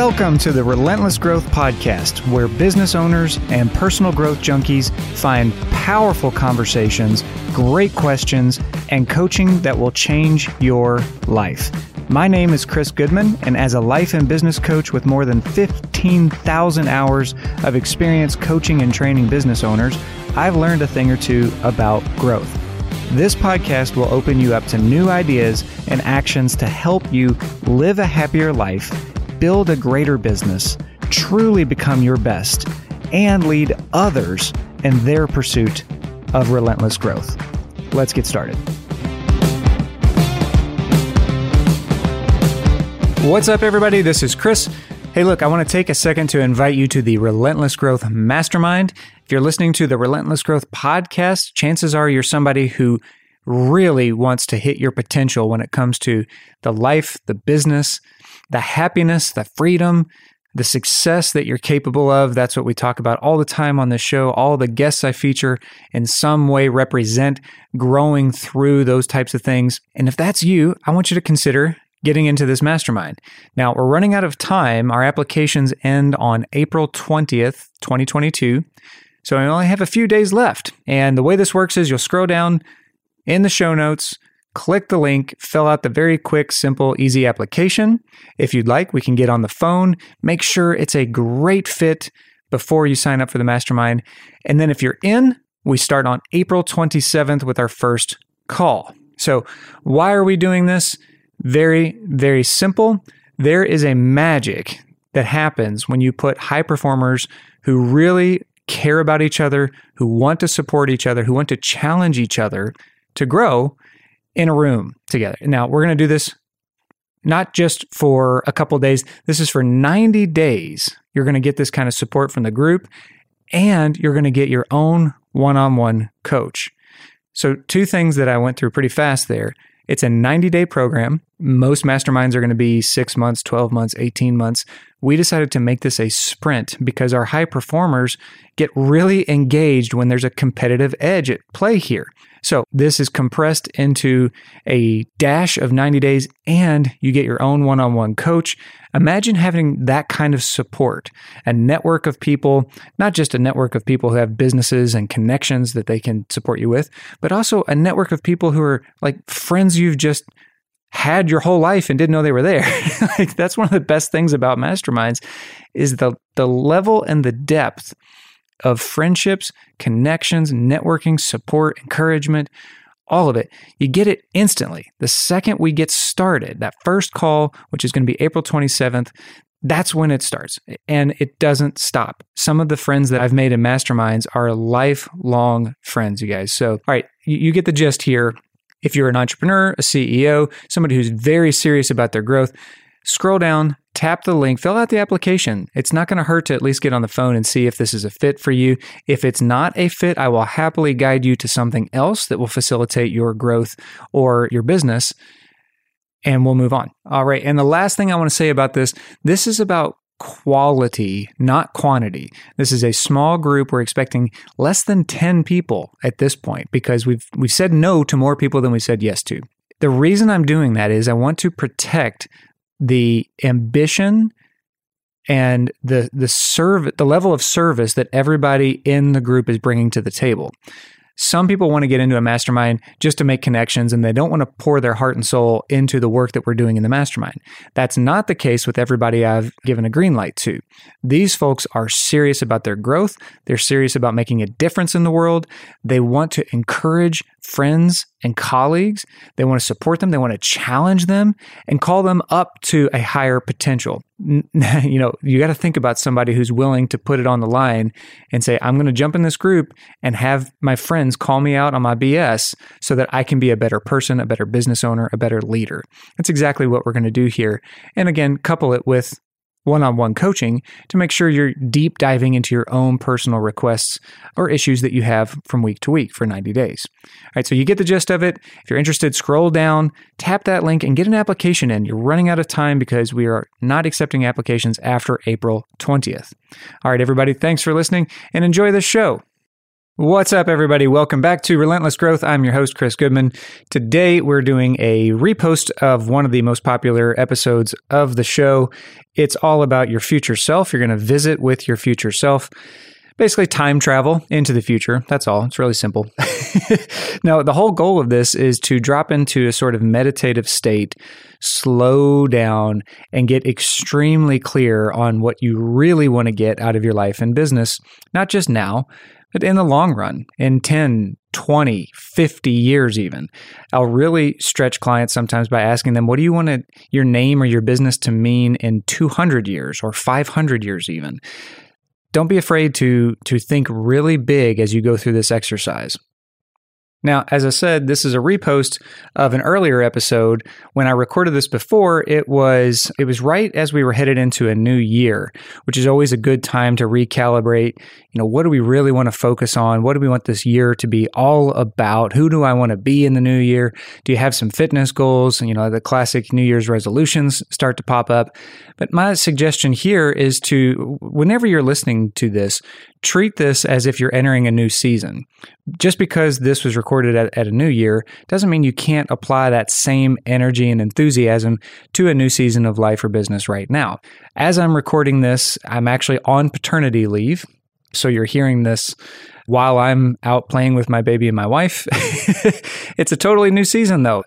Welcome to the Relentless Growth Podcast, where business owners and personal growth junkies find powerful conversations, great questions, and coaching that will change your life. My name is Chris Goodman, and as a life and business coach with more than 15,000 hours of experience coaching and training business owners, I've learned a thing or two about growth. This podcast will open you up to new ideas and actions to help you live a happier life, build a greater business, truly become your best, and lead others in their pursuit of relentless growth. Let's get started. What's up, everybody? This is Chris. Hey, look, I want to take a second to invite you to the Relentless Growth Mastermind. If you're listening to the Relentless Growth podcast, chances are you're somebody who really wants to hit your potential when it comes to the life, the business, the happiness, the freedom, the success that you're capable of. That's what we talk about all the time on this show. All the guests I feature in some way represent growing through those types of things. And if that's you, I want you to consider getting into this mastermind. Now, we're running out of time. Our applications end on April 20th, 2022. So I only have a few days left. And the way this works is you'll scroll down in the show notes, click the link, fill out the very quick, simple, easy application. If you'd like, we can get on the phone, make sure it's a great fit before you sign up for the mastermind. And then if you're in, we start on April 27th with our first call. So, why are we doing this? Very, very simple. There is a magic that happens when you put high performers who really care about each other, who want to support each other, who want to challenge each other to grow in a room together. Now, we're going to do this not just for a couple days. This is for 90 days. You're going to get this kind of support from the group and you're going to get your own one-on-one coach. So, two things that I went through pretty fast there. It's a 90 day program. Most masterminds are going to be six months, 12 months, 18 months. We decided to make this a sprint because our high performers get really engaged when there's a competitive edge at play here. So, this is compressed into a dash of 90 days, and you get your own one on one coach. Imagine having that kind of support, a network of people, not just a network of people who have businesses and connections that they can support you with, but also a network of people who are like friends you've just had your whole life and didn't know they were there. like that's one of the best things about masterminds is the the level and the depth of friendships, connections, networking, support, encouragement, all of it. You get it instantly. The second we get started, that first call, which is going to be April 27th, that's when it starts and it doesn't stop. Some of the friends that I've made in masterminds are lifelong friends, you guys. So, all right, you, you get the gist here. If you're an entrepreneur, a CEO, somebody who's very serious about their growth, scroll down, tap the link, fill out the application. It's not going to hurt to at least get on the phone and see if this is a fit for you. If it's not a fit, I will happily guide you to something else that will facilitate your growth or your business. And we'll move on. All right. And the last thing I want to say about this this is about quality, not quantity. This is a small group. We're expecting less than 10 people at this point because we've we've said no to more people than we said yes to. The reason I'm doing that is I want to protect the ambition and the the serve the level of service that everybody in the group is bringing to the table. Some people want to get into a mastermind just to make connections and they don't want to pour their heart and soul into the work that we're doing in the mastermind. That's not the case with everybody I've given a green light to. These folks are serious about their growth, they're serious about making a difference in the world. They want to encourage friends and colleagues. They want to support them, they want to challenge them and call them up to a higher potential. You know, you got to think about somebody who's willing to put it on the line and say, I'm going to jump in this group and have my friends call me out on my BS so that I can be a better person, a better business owner, a better leader. That's exactly what we're going to do here. And again, couple it with one on one coaching to make sure you're deep diving into your own personal requests or issues that you have from week to week for 90 days. All right, so you get the gist of it. If you're interested, scroll down, tap that link, and get an application in. You're running out of time because we are not accepting applications after April 20th. All right, everybody, thanks for listening and enjoy the show. What's up, everybody? Welcome back to Relentless Growth. I'm your host, Chris Goodman. Today, we're doing a repost of one of the most popular episodes of the show. It's all about your future self. You're going to visit with your future self. Basically, time travel into the future. That's all. It's really simple. now, the whole goal of this is to drop into a sort of meditative state, slow down, and get extremely clear on what you really want to get out of your life and business, not just now, but in the long run, in 10, 20, 50 years even, I'll really stretch clients sometimes by asking them, what do you want your name or your business to mean in 200 years or 500 years even? Don't be afraid to to think really big as you go through this exercise. Now, as I said, this is a repost of an earlier episode. When I recorded this before, it was it was right as we were headed into a new year, which is always a good time to recalibrate. You know, what do we really want to focus on? What do we want this year to be all about? Who do I want to be in the new year? Do you have some fitness goals? You know, the classic New Year's resolutions start to pop up. But my suggestion here is to whenever you're listening to this, treat this as if you're entering a new season. Just because this was recorded at, at, a new year doesn't mean you can't apply that same energy and enthusiasm to a new season of life or business right now. As I'm recording this, I'm actually on paternity leave. So you're hearing this while I'm out playing with my baby and my wife. it's a totally new season, though.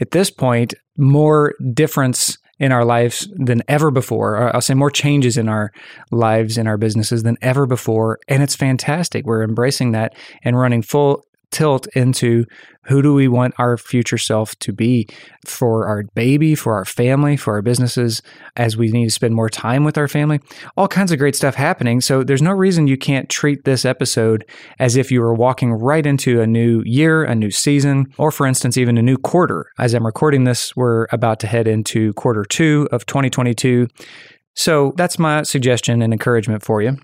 At this point, more difference in our lives than ever before. Uh, I'll say more changes in our lives, in our businesses than ever before. And it's fantastic. We're embracing that and running full tilt into who do we want our future self to be for our baby, for our family, for our businesses, as we need to spend more time with our family. All kinds of great stuff happening. So there's no reason you can't treat this episode as if you were walking right into a new year, a new season, or for instance, even a new quarter. As I'm recording this, we're about to head into quarter two of 2022. So that's my suggestion and encouragement for you.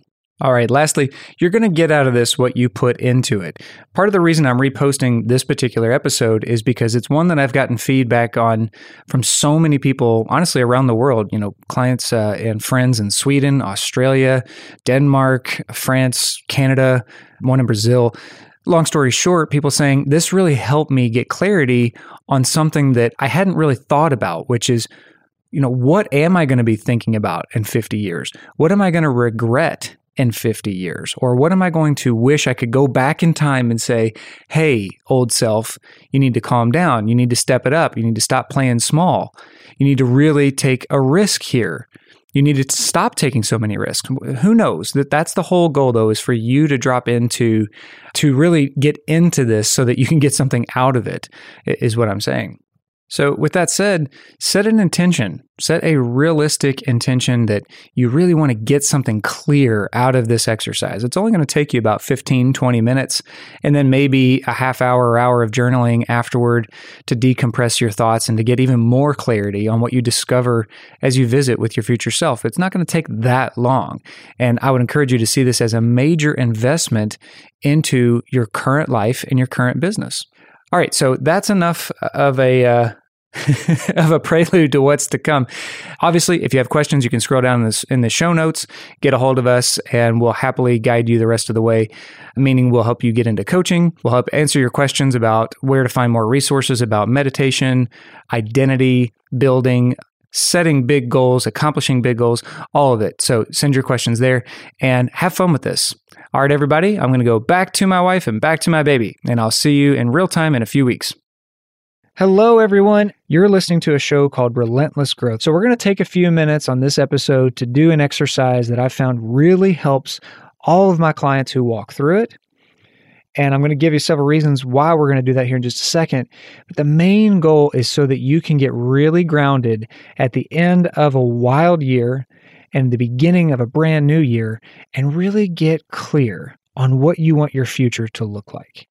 All right, lastly, you're going to get out of this what you put into it. Part of the reason I'm reposting this particular episode is because it's one that I've gotten feedback on from so many people, honestly, around the world, you know, clients uh, and friends in Sweden, Australia, Denmark, France, Canada, one in Brazil. Long story short, people saying this really helped me get clarity on something that I hadn't really thought about, which is you know, what am I going to be thinking about in 50 years? What am I going to regret in 50 years? Or what am I going to wish I could go back in time and say, hey, old self, you need to calm down. You need to step it up. You need to stop playing small. You need to really take a risk here. You need to stop taking so many risks. Who knows? That that's the whole goal though is for you to drop into to really get into this so that you can get something out of it is what I'm saying. So, with that said, set an intention. Set a realistic intention that you really want to get something clear out of this exercise. It's only going to take you about 15, 20 minutes, and then maybe a half hour or hour of journaling afterward to decompress your thoughts and to get even more clarity on what you discover as you visit with your future self. It's not going to take that long. And I would encourage you to see this as a major investment into your current life and your current business. All right, so that's enough of a uh, of a prelude to what's to come. Obviously, if you have questions, you can scroll down in, this, in the show notes, get a hold of us, and we'll happily guide you the rest of the way. Meaning, we'll help you get into coaching. We'll help answer your questions about where to find more resources about meditation, identity building, setting big goals, accomplishing big goals, all of it. So send your questions there and have fun with this. All right, everybody, I'm going to go back to my wife and back to my baby, and I'll see you in real time in a few weeks. Hello, everyone. You're listening to a show called Relentless Growth. So, we're going to take a few minutes on this episode to do an exercise that I found really helps all of my clients who walk through it. And I'm going to give you several reasons why we're going to do that here in just a second. But the main goal is so that you can get really grounded at the end of a wild year and the beginning of a brand new year and really get clear on what you want your future to look like.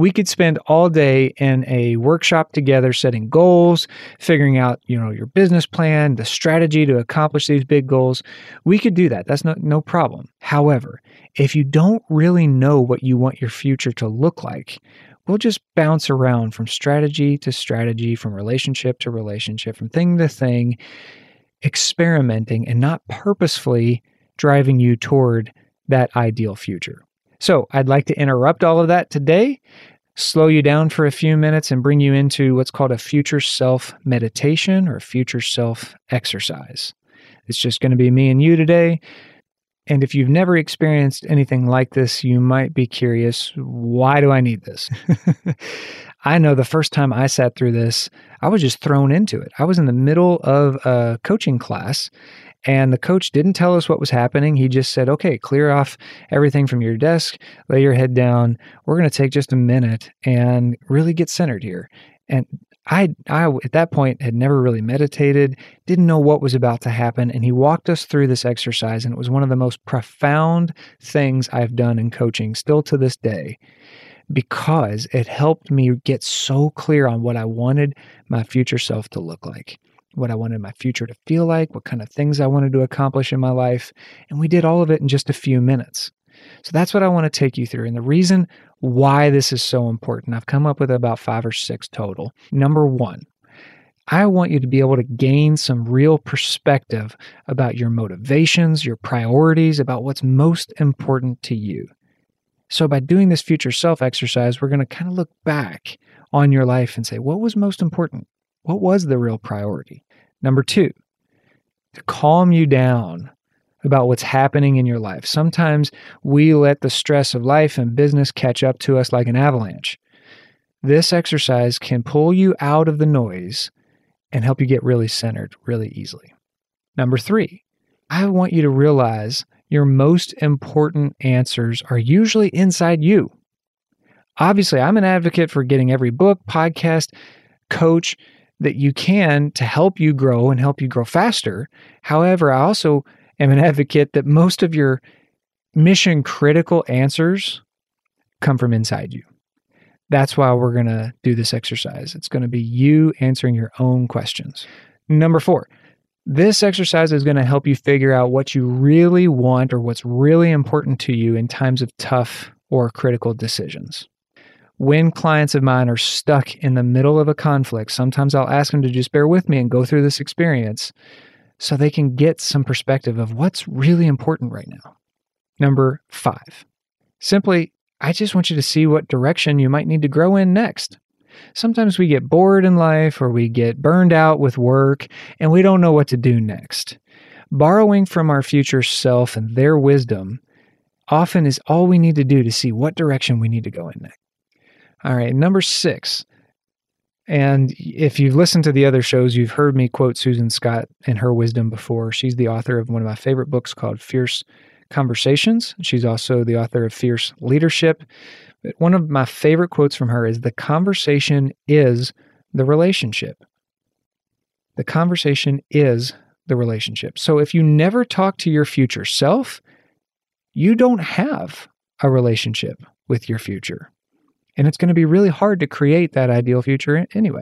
We could spend all day in a workshop together setting goals, figuring out, you know, your business plan, the strategy to accomplish these big goals. We could do that. That's no, no problem. However, if you don't really know what you want your future to look like, we'll just bounce around from strategy to strategy, from relationship to relationship, from thing to thing, experimenting and not purposefully driving you toward that ideal future. So I'd like to interrupt all of that today, slow you down for a few minutes, and bring you into what's called a future self meditation or future self exercise. It's just going to be me and you today. And if you've never experienced anything like this, you might be curious why do I need this? I know the first time I sat through this, I was just thrown into it. I was in the middle of a coaching class and the coach didn't tell us what was happening. He just said, okay, clear off everything from your desk, lay your head down. We're going to take just a minute and really get centered here. And I, I, at that point, had never really meditated, didn't know what was about to happen. And he walked us through this exercise, and it was one of the most profound things I've done in coaching, still to this day, because it helped me get so clear on what I wanted my future self to look like, what I wanted my future to feel like, what kind of things I wanted to accomplish in my life. And we did all of it in just a few minutes. So that's what I want to take you through. And the reason why this is so important, I've come up with about five or six total. Number one, I want you to be able to gain some real perspective about your motivations, your priorities, about what's most important to you. So, by doing this future self exercise, we're going to kind of look back on your life and say, what was most important? What was the real priority? Number two, to calm you down about what's happening in your life. Sometimes we let the stress of life and business catch up to us like an avalanche. This exercise can pull you out of the noise and help you get really centered really easily. Number three, I want you to realize your most important answers are usually inside you. Obviously, I'm an advocate for getting every book, podcast, coach that you can to help you grow and help you grow faster. However, I also am an advocate that most of your mission critical answers come from inside you. That's why we're going to do this exercise. It's going to be you answering your own questions. Number four, this exercise is going to help you figure out what you really want or what's really important to you in times of tough or critical decisions. When clients of mine are stuck in the middle of a conflict, sometimes I'll ask them to just bear with me and go through this experience so they can get some perspective of what's really important right now. Number five, simply, I just want you to see what direction you might need to grow in next. Sometimes we get bored in life or we get burned out with work and we don't know what to do next. Borrowing from our future self and their wisdom often is all we need to do to see what direction we need to go in next. All right, number six, and if you've listened to the other shows, you've heard me quote Susan Scott and her wisdom before. She's the author of one of my favorite books called Fierce Conversations. She's also the author of Fierce Leadership. But one of my favorite quotes from her is The conversation is the relationship. The conversation is the relationship. So if you never talk to your future self, you don't have a relationship with your future. And it's going to be really hard to create that ideal future anyway.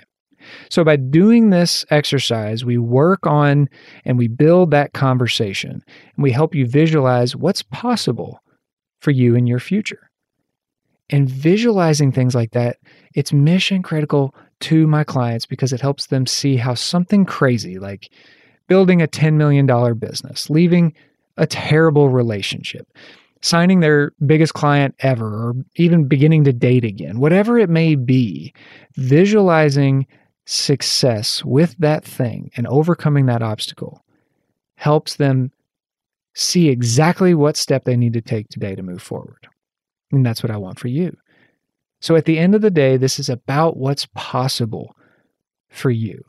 So, by doing this exercise, we work on and we build that conversation and we help you visualize what's possible for you in your future. And visualizing things like that, it's mission critical to my clients because it helps them see how something crazy like building a $10 million business, leaving a terrible relationship, signing their biggest client ever, or even beginning to date again, whatever it may be, visualizing success with that thing and overcoming that obstacle helps them see exactly what step they need to take today to move forward. And that's what I want for you. So at the end of the day, this is about what's possible for you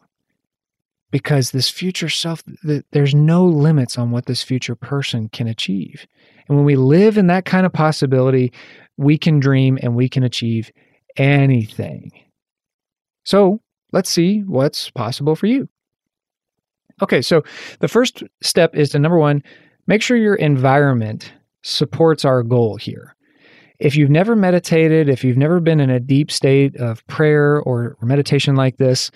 because this future self, there's no limits on what this future person can achieve. And when we live in that kind of possibility, we can dream and we can achieve anything. So let's see what's possible for you. Okay, so the first step is to number one, make sure your environment supports our goal here. If you've never meditated, if you've never been in a deep state of prayer or meditation like this,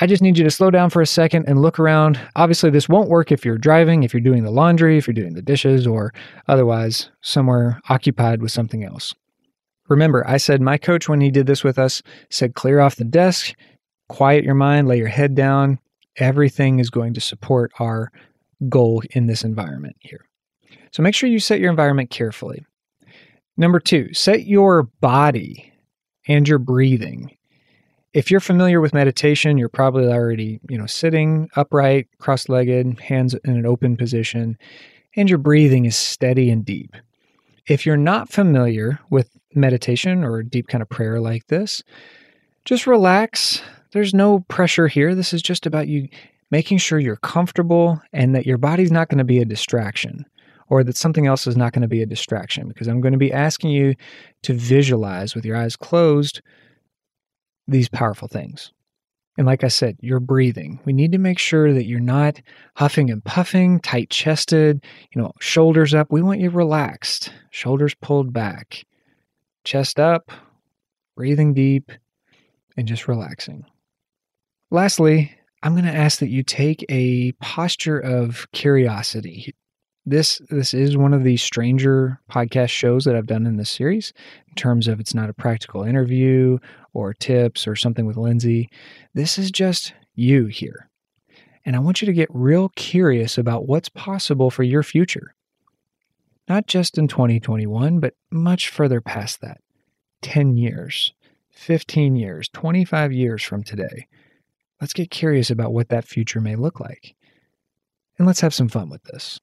I just need you to slow down for a second and look around. Obviously, this won't work if you're driving, if you're doing the laundry, if you're doing the dishes, or otherwise somewhere occupied with something else. Remember, I said my coach, when he did this with us, said clear off the desk, quiet your mind, lay your head down. Everything is going to support our goal in this environment here. So make sure you set your environment carefully. Number two, set your body and your breathing. If you're familiar with meditation, you're probably already, you know, sitting upright, cross-legged, hands in an open position, and your breathing is steady and deep. If you're not familiar with meditation or a deep kind of prayer like this, just relax. There's no pressure here. This is just about you making sure you're comfortable and that your body's not going to be a distraction or that something else is not going to be a distraction because I'm going to be asking you to visualize with your eyes closed these powerful things. And like I said, you're breathing. We need to make sure that you're not huffing and puffing, tight chested, you know, shoulders up. We want you relaxed, shoulders pulled back, chest up, breathing deep, and just relaxing. Lastly, I'm going to ask that you take a posture of curiosity. This this is one of the stranger podcast shows that I've done in this series in terms of it's not a practical interview or tips or something with Lindsay. This is just you here. And I want you to get real curious about what's possible for your future. Not just in 2021, but much further past that. 10 years, 15 years, 25 years from today. Let's get curious about what that future may look like. And let's have some fun with this.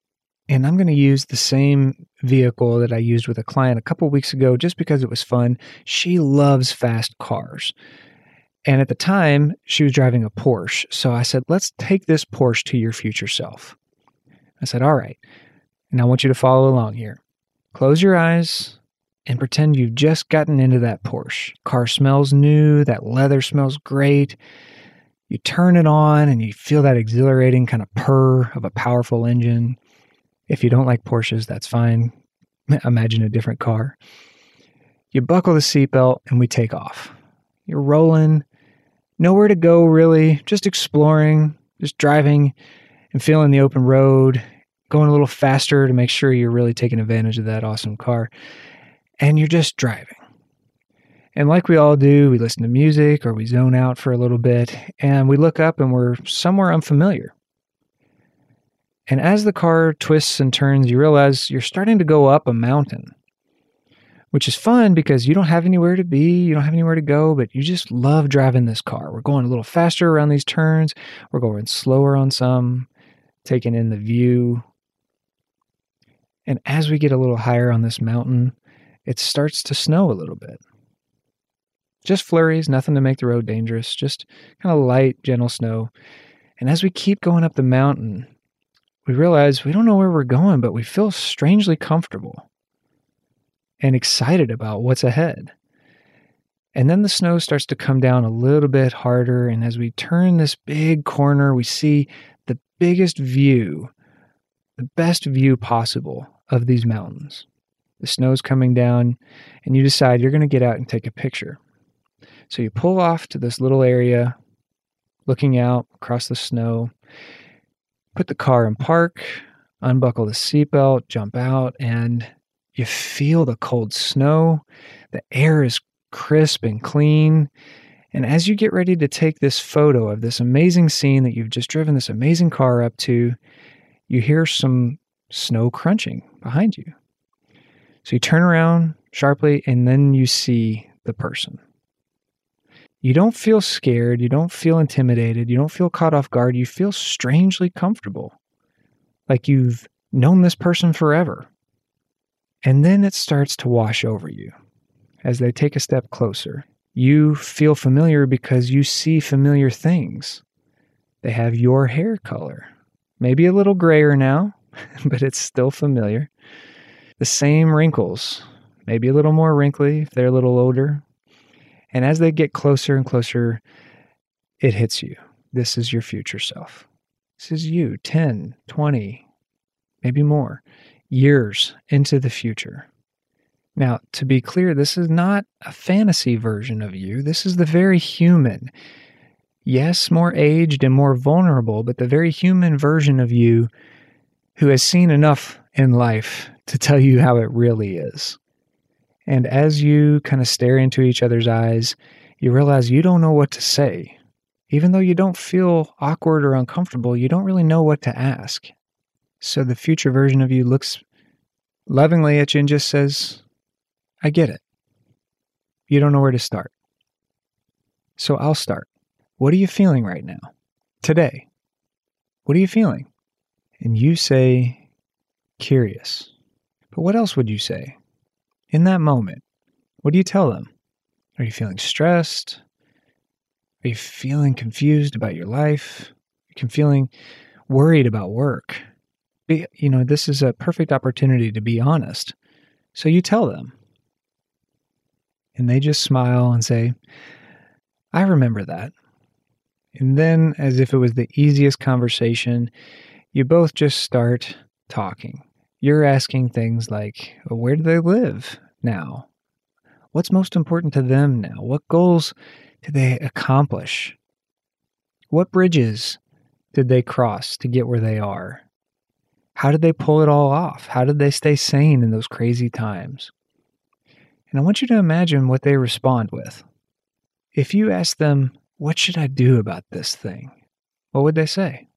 And I'm going to use the same vehicle that I used with a client a couple weeks ago just because it was fun. She loves fast cars. And at the time, she was driving a Porsche. So I said, let's take this Porsche to your future self. I said, all right. And I want you to follow along here. Close your eyes and pretend you've just gotten into that Porsche. Car smells new, that leather smells great. You turn it on and you feel that exhilarating kind of purr of a powerful engine. If you don't like Porsches, that's fine. Imagine a different car. You buckle the seatbelt and we take off. You're rolling, nowhere to go really, just exploring, just driving and feeling the open road, going a little faster to make sure you're really taking advantage of that awesome car. And you're just driving. And like we all do, we listen to music or we zone out for a little bit and we look up and we're somewhere unfamiliar. And as the car twists and turns, you realize you're starting to go up a mountain, which is fun because you don't have anywhere to be, you don't have anywhere to go, but you just love driving this car. We're going a little faster around these turns, we're going slower on some, taking in the view. And as we get a little higher on this mountain, it starts to snow a little bit. Just flurries, nothing to make the road dangerous, just kind of light, gentle snow. And as we keep going up the mountain, we realize we don't know where we're going, but we feel strangely comfortable and excited about what's ahead. And then the snow starts to come down a little bit harder. And as we turn this big corner, we see the biggest view, the best view possible of these mountains. The snow's coming down, and you decide you're going to get out and take a picture. So you pull off to this little area, looking out across the snow, put the car in park, unbuckle the seatbelt, jump out, and you feel the cold snow. The air is crisp and clean. And as you get ready to take this photo of this amazing scene that you've just driven this amazing car up to, you hear some snow crunching behind you. So you turn around sharply and then you see the person you don't feel scared, you don't feel intimidated, you don't feel caught off guard, you feel strangely comfortable. Like you've known this person forever. And then it starts to wash over you as they take a step closer. You feel familiar because you see familiar things. They have your hair color, maybe a little grayer now, but it's still familiar. The same wrinkles, maybe a little more wrinkly if they're a little older, and as they get closer and closer, it hits you. This is your future self. This is you 10, 20, maybe more years into the future. Now, to be clear, this is not a fantasy version of you. This is the very human. Yes, more aged and more vulnerable, but the very human version of you who has seen enough in life to tell you how it really is. And as you kind of stare into each other's eyes, you realize you don't know what to say. Even though you don't feel awkward or uncomfortable, you don't really know what to ask. So the future version of you looks lovingly at you and just says, I get it. You don't know where to start. So I'll start. What are you feeling right now? Today? What are you feeling? And you say, curious. But what else would you say? In that moment, what do you tell them? Are you feeling stressed? Are you feeling confused about your life? Are you feeling worried about work? You know, this is a perfect opportunity to be honest. So you tell them. And they just smile and say, I remember that. And then, as if it was the easiest conversation, you both just start talking. You're asking things like, Where do they live now? What's most important to them now? What goals did they accomplish? What bridges did they cross to get where they are? How did they pull it all off? How did they stay sane in those crazy times? And I want you to imagine what they respond with. If you ask them, What should I do about this thing? What would they say?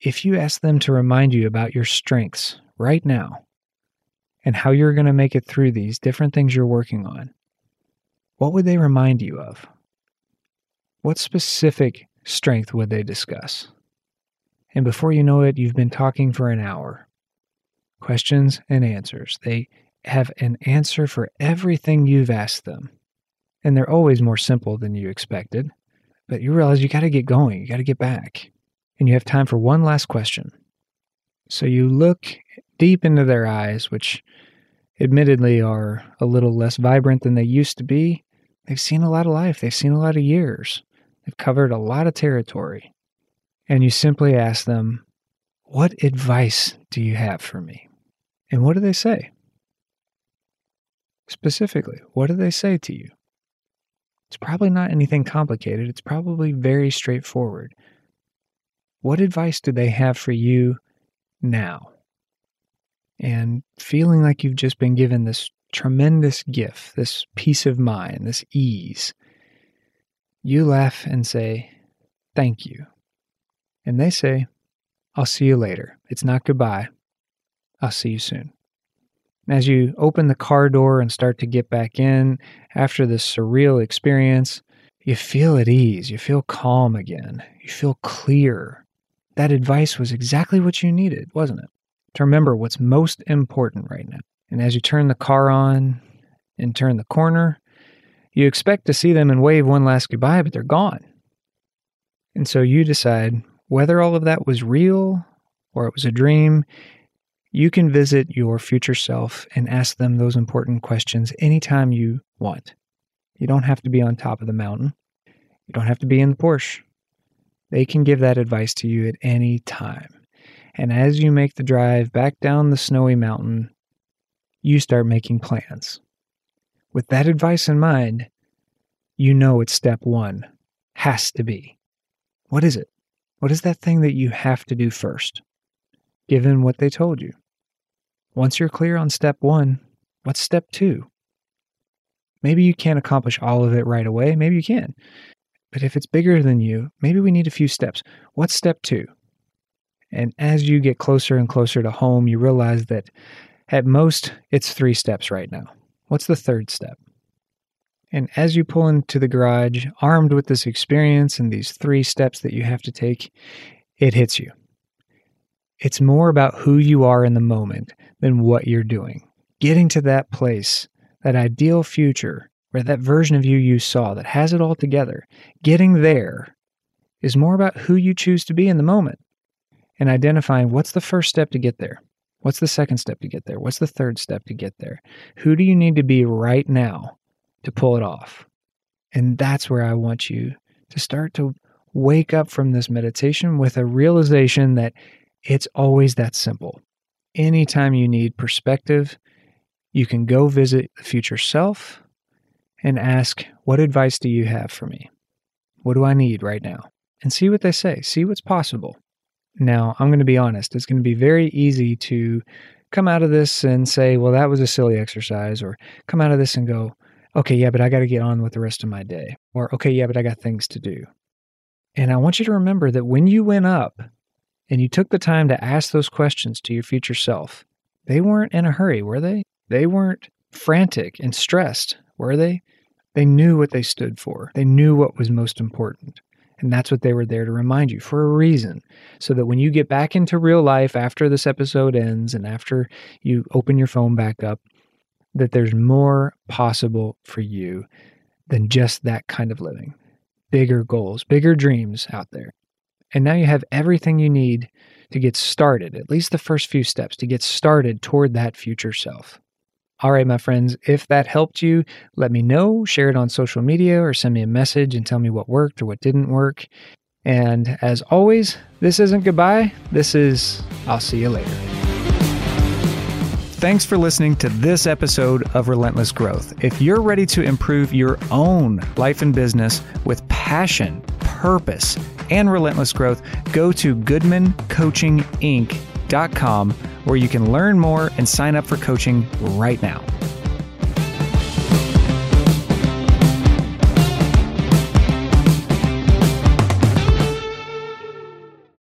If you ask them to remind you about your strengths right now and how you're going to make it through these different things you're working on, what would they remind you of? What specific strength would they discuss? And before you know it, you've been talking for an hour. Questions and answers. They have an answer for everything you've asked them. And they're always more simple than you expected. But you realize you got to get going, you got to get back. And you have time for one last question. So you look deep into their eyes, which admittedly are a little less vibrant than they used to be. They've seen a lot of life, they've seen a lot of years, they've covered a lot of territory. And you simply ask them, What advice do you have for me? And what do they say? Specifically, what do they say to you? It's probably not anything complicated. It's probably very straightforward. What advice do they have for you now? And feeling like you've just been given this tremendous gift, this peace of mind, this ease, you laugh and say, Thank you. And they say, I'll see you later. It's not goodbye. I'll see you soon. As you open the car door and start to get back in after this surreal experience, you feel at ease. You feel calm again. You feel clear. That advice was exactly what you needed, wasn't it? To remember what's most important right now. And as you turn the car on and turn the corner, you expect to see them and wave one last goodbye, but they're gone. And so you decide whether all of that was real or it was a dream, you can visit your future self and ask them those important questions anytime you want. You don't have to be on top of the mountain. You don't have to be in the Porsche. They can give that advice to you at any time. And as you make the drive back down the snowy mountain, you start making plans. With that advice in mind, you know it's step one. Has to be. What is it? What is that thing that you have to do first? given what they told you. Once you're clear on step one, what's step two? Maybe you can't accomplish all of it right away. Maybe you can. But if it's bigger than you, maybe we need a few steps. What's step two? And as you get closer and closer to home, you realize that at most it's three steps right now. What's the third step? And as you pull into the garage, armed with this experience and these three steps that you have to take, it hits you. It's more about who you are in the moment than what you're doing. Getting to that place, that ideal future, where that version of you you saw that has it all together, getting there is more about who you choose to be in the moment and identifying what's the first step to get there. What's the second step to get there? What's the third step to get there? Who do you need to be right now to pull it off? And that's where I want you to start to wake up from this meditation with a realization that it's always that simple. Anytime you need perspective, you can go visit the future self and ask, What advice do you have for me? What do I need right now? And see what they say, see what's possible. Now, I'm going to be honest, it's going to be very easy to come out of this and say, Well, that was a silly exercise, or come out of this and go, Okay, yeah, but I got to get on with the rest of my day, or Okay, yeah, but I got things to do. And I want you to remember that when you went up and you took the time to ask those questions to your future self, they weren't in a hurry, were they? They weren't frantic and stressed, were they? They knew what they stood for, they knew what was most important. And that's what they were there to remind you for a reason. So that when you get back into real life after this episode ends and after you open your phone back up, that there's more possible for you than just that kind of living. Bigger goals, bigger dreams out there. And now you have everything you need to get started, at least the first few steps to get started toward that future self. All right, my friends, if that helped you, let me know, share it on social media, or send me a message and tell me what worked or what didn't work. And as always, this isn't goodbye. This is I'll see you later. Thanks for listening to this episode of Relentless Growth. If you're ready to improve your own life and business with passion, purpose, and relentless growth, go to where you can learn more and sign up for coaching right now.